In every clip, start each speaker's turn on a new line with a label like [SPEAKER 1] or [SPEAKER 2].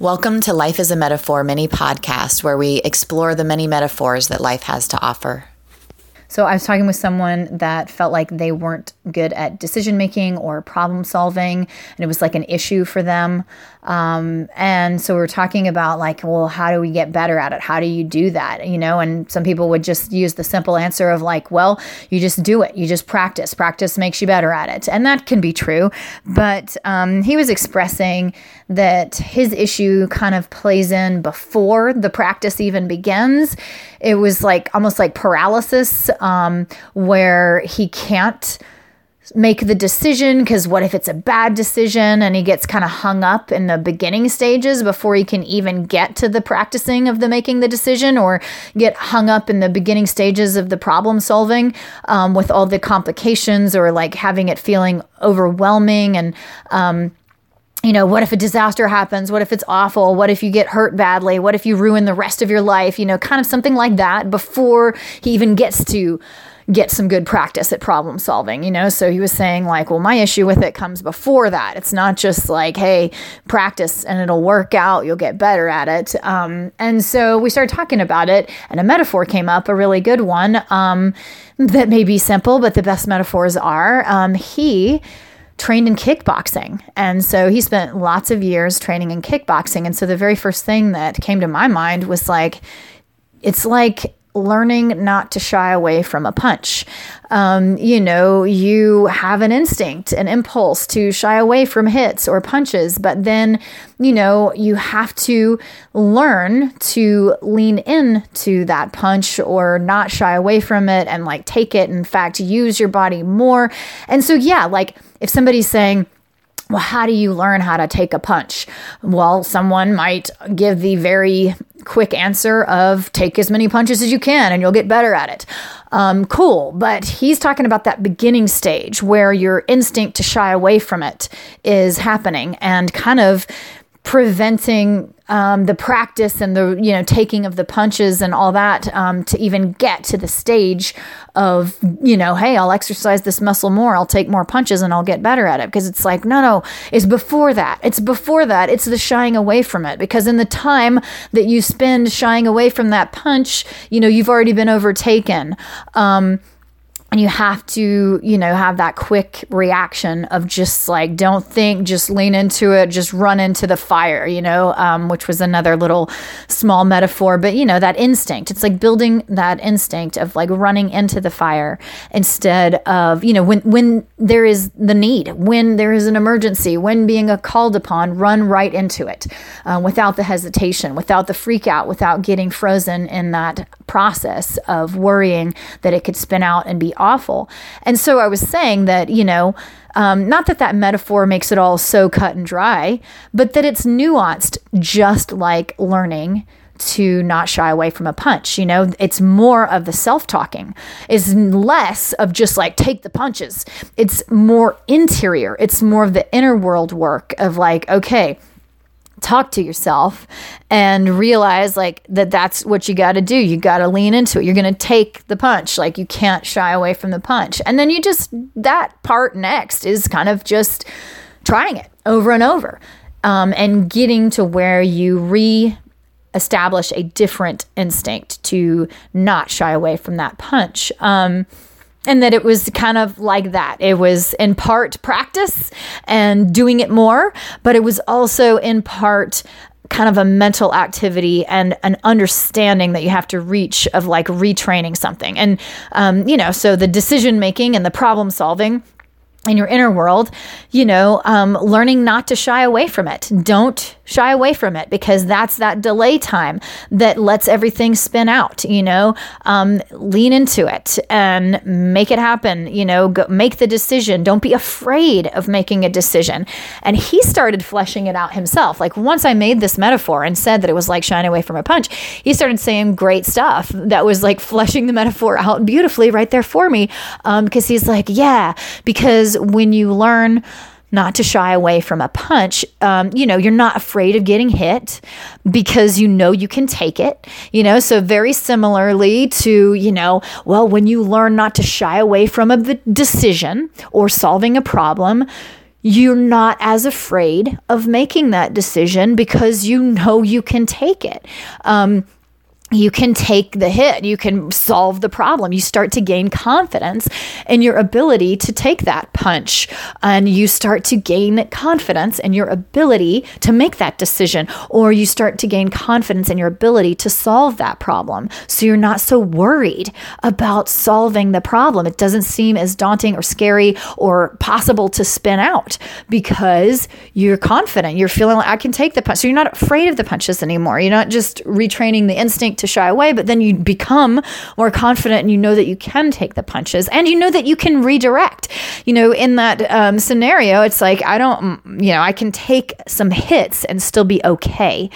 [SPEAKER 1] Welcome to Life is a Metaphor mini podcast, where we explore the many metaphors that life has to offer.
[SPEAKER 2] So I was talking with someone that felt like they weren't good at decision making or problem solving, and it was like an issue for them. Um, and so we are talking about like, well, how do we get better at it? How do you do that? You know, and some people would just use the simple answer of like, well, you just do it. You just practice. Practice makes you better at it, and that can be true. But um, he was expressing that his issue kind of plays in before the practice even begins. It was like almost like paralysis, um, where he can't make the decision because what if it's a bad decision and he gets kind of hung up in the beginning stages before he can even get to the practicing of the making the decision or get hung up in the beginning stages of the problem solving um, with all the complications or like having it feeling overwhelming and um, you know, what if a disaster happens? What if it's awful? What if you get hurt badly? What if you ruin the rest of your life? You know, kind of something like that before he even gets to get some good practice at problem solving, you know? So he was saying, like, well, my issue with it comes before that. It's not just like, hey, practice and it'll work out, you'll get better at it. Um, and so we started talking about it, and a metaphor came up, a really good one um, that may be simple, but the best metaphors are. Um, he, trained in kickboxing. And so he spent lots of years training in kickboxing. And so the very first thing that came to my mind was like, it's like learning not to shy away from a punch. Um, you know, you have an instinct, an impulse to shy away from hits or punches, but then, you know, you have to learn to lean in to that punch or not shy away from it and like take it. In fact, use your body more. And so, yeah, like if somebody's saying, well, how do you learn how to take a punch? Well, someone might give the very quick answer of take as many punches as you can and you'll get better at it. Um, cool. But he's talking about that beginning stage where your instinct to shy away from it is happening and kind of preventing um, the practice and the you know taking of the punches and all that um, to even get to the stage of you know hey I'll exercise this muscle more I'll take more punches and I'll get better at it. Because it's like no no it's before that. It's before that. It's the shying away from it. Because in the time that you spend shying away from that punch you know you've already been overtaken. Um, and you have to you know have that quick reaction of just like don't think just lean into it just run into the fire you know um, which was another little small metaphor. But you know that instinct it's like building that instinct of like running into the fire instead of you know when when there is the need when there is an emergency when being called upon run right into it uh, without the hesitation without the freak out without getting frozen in that process of worrying that it could spin out and be awful. And so I was saying that, you know, um, not that that metaphor makes it all so cut and dry, but that it's nuanced, just like learning to not shy away from a punch. You know, it's more of the self talking, is less of just like take the punches. It's more interior, it's more of the inner world work of like, okay, talk to yourself and realize like that that's what you got to do. You got to lean into it. You're going to take the punch. Like you can't shy away from the punch. And then you just that part next is kind of just trying it over and over um, and getting to where you re establish a different instinct to not shy away from that punch. Um, and that it was kind of like that. It was in part practice and doing it more, but it was also in part kind of a mental activity and an understanding that you have to reach of like retraining something. And, um, you know, so the decision making and the problem solving in your inner world, you know, um, learning not to shy away from it. Don't shy away from it because that's that delay time that lets everything spin out you know? Um, lean into it and make it happen you know? Go, make the decision. Don't be afraid of making a decision. And he started fleshing it out himself. Like once i made this metaphor and said that it was like shying away from a punch he started saying great stuff that was like fleshing the metaphor out beautifully right there for me um, because he's like yeah because when you learn not to shy away from a punch. Um, you know, you're not afraid of getting hit because you know you can take it, you know. So, very similarly to, you know, well, when you learn not to shy away from a decision or solving a problem, you're not as afraid of making that decision because you know you can take it. Um, you can take the hit, you can solve the problem. You start to gain confidence in your ability to take that punch, and you start to gain confidence in your ability to make that decision, or you start to gain confidence in your ability to solve that problem. So you're not so worried about solving the problem. It doesn't seem as daunting or scary or possible to spin out because you're confident. You're feeling like I can take the punch. So you're not afraid of the punches anymore. You're not just retraining the instinct to shy away, but then you become more confident and you know that you can take the punches and you know that you can redirect. You know, in that um, scenario, it's like, I don't, you know, I can take some hits and still be okay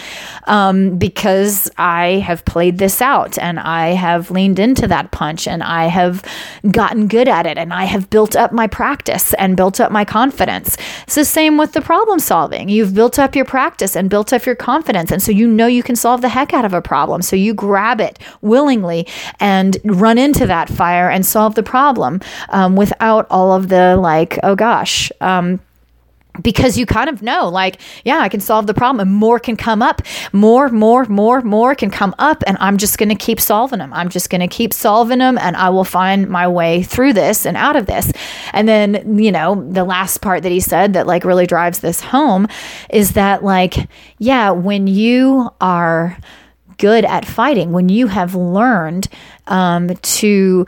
[SPEAKER 2] um, because I have played this out and I have leaned into that punch and I have gotten good at it and I have built up my practice and built up my confidence. It's the same with the problem solving. You've built up your practice and built up your confidence. And so you know you can solve the heck out of a problem. So you grab it willingly and run into that fire and solve the problem um, without all of the like, oh gosh, um, because you kind of know like yeah i can solve the problem and more can come up more more more more can come up and i'm just going to keep solving them i'm just going to keep solving them and i will find my way through this and out of this. And then you know the last part that he said that like really drives this home is that like yeah when you are good at fighting, when you have learned um, to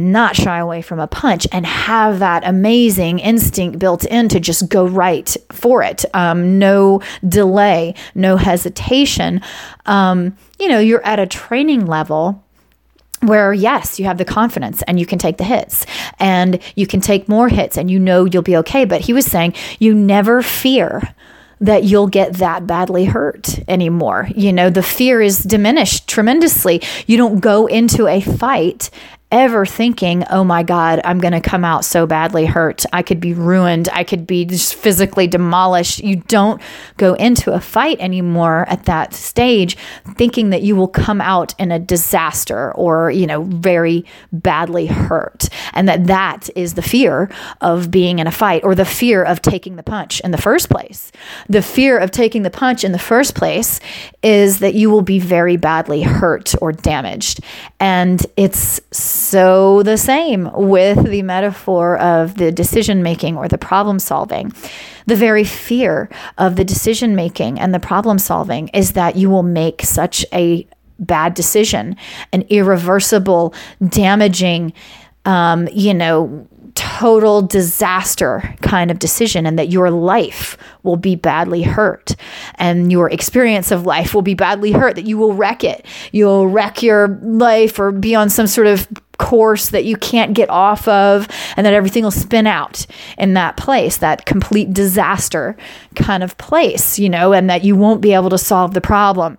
[SPEAKER 2] not shy away from a punch and have that amazing instinct built in to just go right for it. Um, no delay, no hesitation. Um, you know, you're at a training level where yes you have the confidence and you can take the hits and you can take more hits and you know you'll be okay but he was saying you never fear that you'll get that badly hurt anymore. You know, the fear is diminished tremendously. You don't go into a fight ever thinking, oh my God, I'm going to come out so badly hurt. I could be ruined. I could be just physically demolished. You don't go into a fight anymore at that stage thinking that you will come out in a disaster or, you know, very badly hurt. And that that is the fear of being in a fight or the fear of taking the punch in the first place. The fear of taking the punch in the first place is that you will be very badly hurt or damaged. And it's so the same with the metaphor of the decision making or the problem solving. The very fear of the decision making and the problem solving is that you will make such a bad decision, an irreversible, damaging, um, you know, total disaster kind of decision and that your life will be badly hurt and your experience of life will be badly hurt that you will wreck it you'll wreck your life or be on some sort of course that you can't get off of and that everything will spin out in that place that complete disaster kind of place you know and that you won't be able to solve the problem.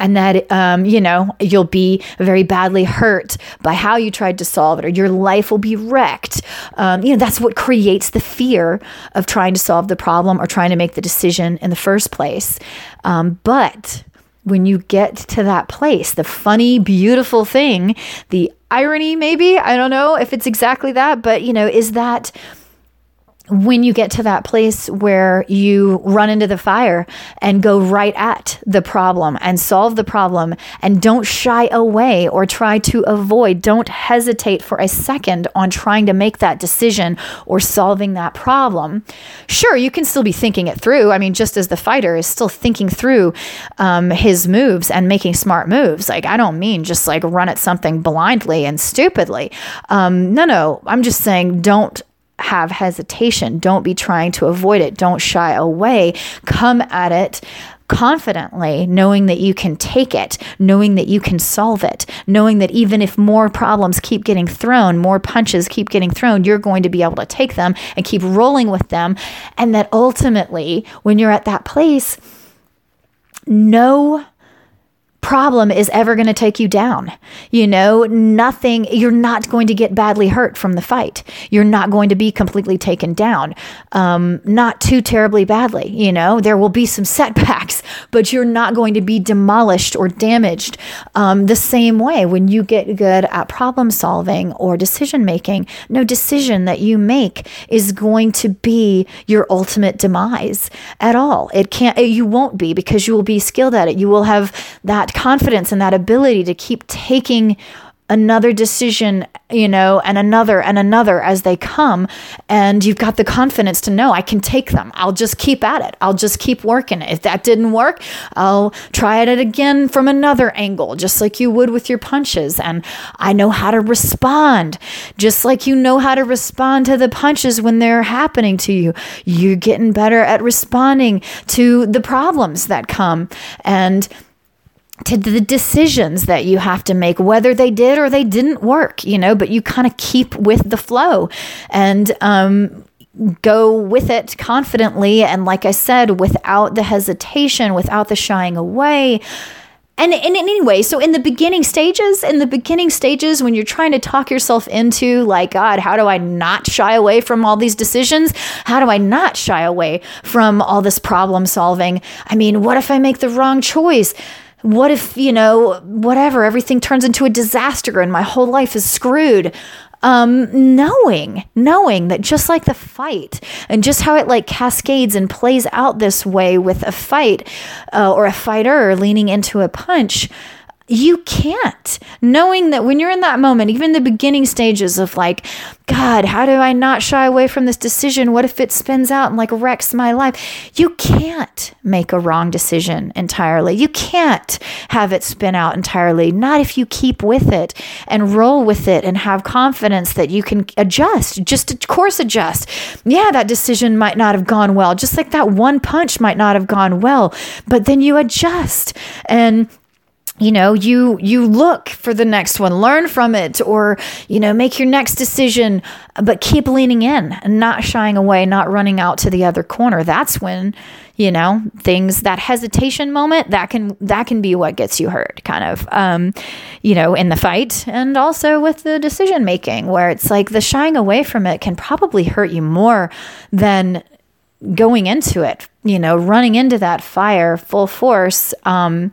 [SPEAKER 2] And that um, you know you'll be very badly hurt by how you tried to solve it or your life will be wrecked. Um, you know that's what creates the fear of trying to solve the problem or trying to make the decision in the first place. Um, but when you get to that place the funny beautiful thing the irony maybe? I don't know if it's exactly that but you know is that when you get to that place where you run into the fire and go right at the problem and solve the problem and don't shy away or try to avoid, don't hesitate for a second on trying to make that decision or solving that problem. Sure, you can still be thinking it through. I mean, just as the fighter is still thinking through um, his moves and making smart moves. Like, I don't mean just like run at something blindly and stupidly. Um, no, no, I'm just saying don't have hesitation. Don't be trying to avoid it. Don't shy away. Come at it confidently, knowing that you can take it, knowing that you can solve it, knowing that even if more problems keep getting thrown, more punches keep getting thrown, you're going to be able to take them and keep rolling with them. And that ultimately, when you're at that place, no problem is ever going to take you down. You know, nothing, you're not going to get badly hurt from the fight. You're not going to be completely taken down. Um, not too terribly badly. You know, there will be some setbacks, but you're not going to be demolished or damaged. Um, the same way when you get good at problem solving or decision making, no decision that you make is going to be your ultimate demise at all. It can't, you won't be because you will be skilled at it. You will have that confidence and that ability to keep taking another decision, you know, and another and another as they come. And you've got the confidence to know I can take them. I'll just keep at it. I'll just keep working. It. If that didn't work, I'll try it again from another angle, just like you would with your punches. And I know how to respond, just like you know how to respond to the punches when they're happening to you. You're getting better at responding to the problems that come. And to the decisions that you have to make, whether they did or they didn't work, you know, but you kind of keep with the flow and um, go with it confidently. And like I said, without the hesitation, without the shying away. And in, in any way, so in the beginning stages, in the beginning stages, when you're trying to talk yourself into, like, God, how do I not shy away from all these decisions? How do I not shy away from all this problem solving? I mean, what if I make the wrong choice? What if, you know, whatever, everything turns into a disaster and my whole life is screwed? Um, knowing, knowing that just like the fight and just how it like cascades and plays out this way with a fight uh, or a fighter leaning into a punch, you can't. Knowing that when you're in that moment, even the beginning stages of like, God, how do I not shy away from this decision? What if it spins out and like wrecks my life? You can't make a wrong decision entirely. You can't have it spin out entirely. Not if you keep with it and roll with it and have confidence that you can adjust, just course adjust. Yeah, that decision might not have gone well, just like that one punch might not have gone well, but then you adjust and you know you you look for the next one learn from it or you know make your next decision but keep leaning in and not shying away not running out to the other corner. That's when you know things that hesitation moment that can that can be what gets you hurt kind of um you know in the fight and also with the decision making where it's like the shying away from it can probably hurt you more than going into it you know running into that fire full force um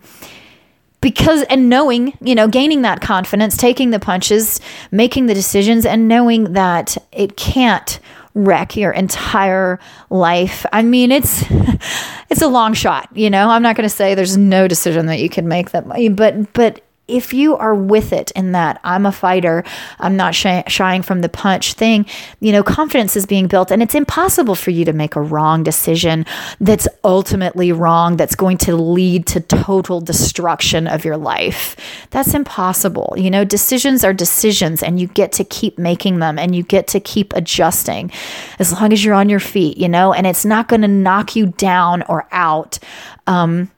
[SPEAKER 2] because and knowing you know gaining that confidence taking the punches making the decisions and knowing that it can't wreck your entire life. I mean it's it's a long shot you know? I'm not going to say there's no decision that you can make that but but if you are with it in that I'm a fighter, I'm not shy, shying from the punch thing, you know, confidence is being built and it's impossible for you to make a wrong decision that's ultimately wrong, that's going to lead to total destruction of your life. That's impossible. You know, decisions are decisions and you get to keep making them and you get to keep adjusting as long as you're on your feet, you know, and it's not going to knock you down or out. Um,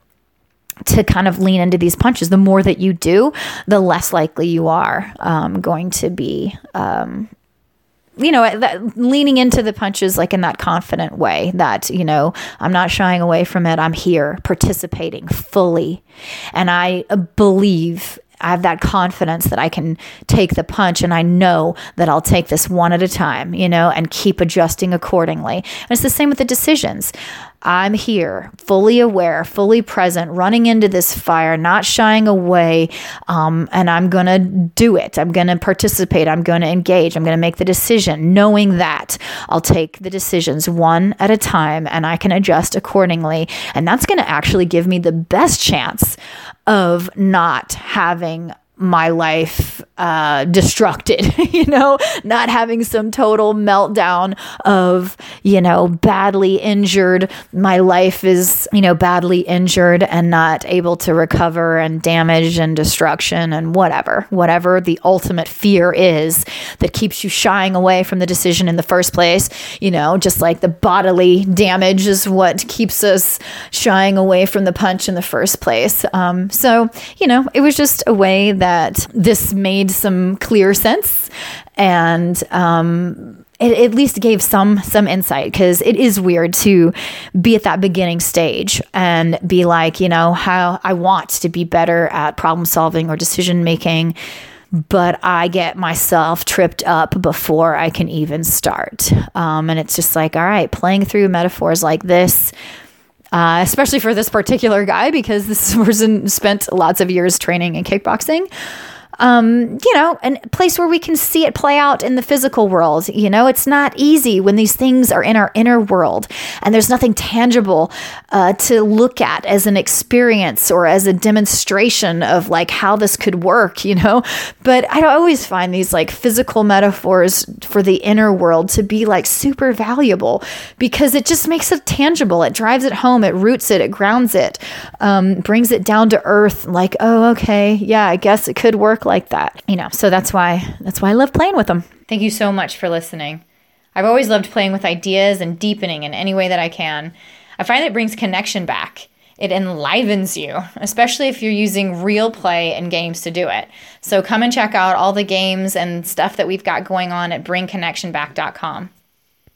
[SPEAKER 2] to kind of lean into these punches. The more that you do, the less likely you are um, going to be, um, you know, that, leaning into the punches like in that confident way that, you know, I'm not shying away from it. I'm here participating fully. And I believe I have that confidence that I can take the punch and I know that I'll take this one at a time, you know, and keep adjusting accordingly. And it's the same with the decisions. I'm here, fully aware, fully present, running into this fire, not shying away, um, and I'm going to do it. I'm going to participate. I'm going to engage. I'm going to make the decision, knowing that I'll take the decisions one at a time and I can adjust accordingly. And that's going to actually give me the best chance of not having my life uh, destructed, you know, not having some total meltdown of, you know, badly injured. My life is, you know, badly injured and not able to recover and damage and destruction and whatever, whatever the ultimate fear is that keeps you shying away from the decision in the first place. You know, just like the bodily damage is what keeps us shying away from the punch in the first place. Um, so, you know, it was just a way that that this made some clear sense and um, it at least gave some some insight because it is weird to be at that beginning stage and be like, you know, how I want to be better at problem solving or decision making, but I get myself tripped up before I can even start. Um, and it's just like, all right, playing through metaphors like this. Uh, especially for this particular guy, because this person spent lots of years training in kickboxing um, you know, a place where we can see it play out in the physical world. You know, it's not easy when these things are in our inner world and there's nothing tangible uh, to look at as an experience or as a demonstration of like how this could work, you know. But I always find these like physical metaphors for the inner world to be like super valuable because it just makes it tangible. It drives it home, it roots it, it grounds it, um, brings it down to earth. Like, oh, okay, yeah, I guess it could work like that. You know, so that's why that's why I love playing with them. Thank you so much for listening. I've always loved playing with ideas and deepening in any way that I can. I find it brings connection back. It enlivens you, especially if you're using real play and games to do it. So come and check out all the games and stuff that we've got going on at bringconnectionback.com.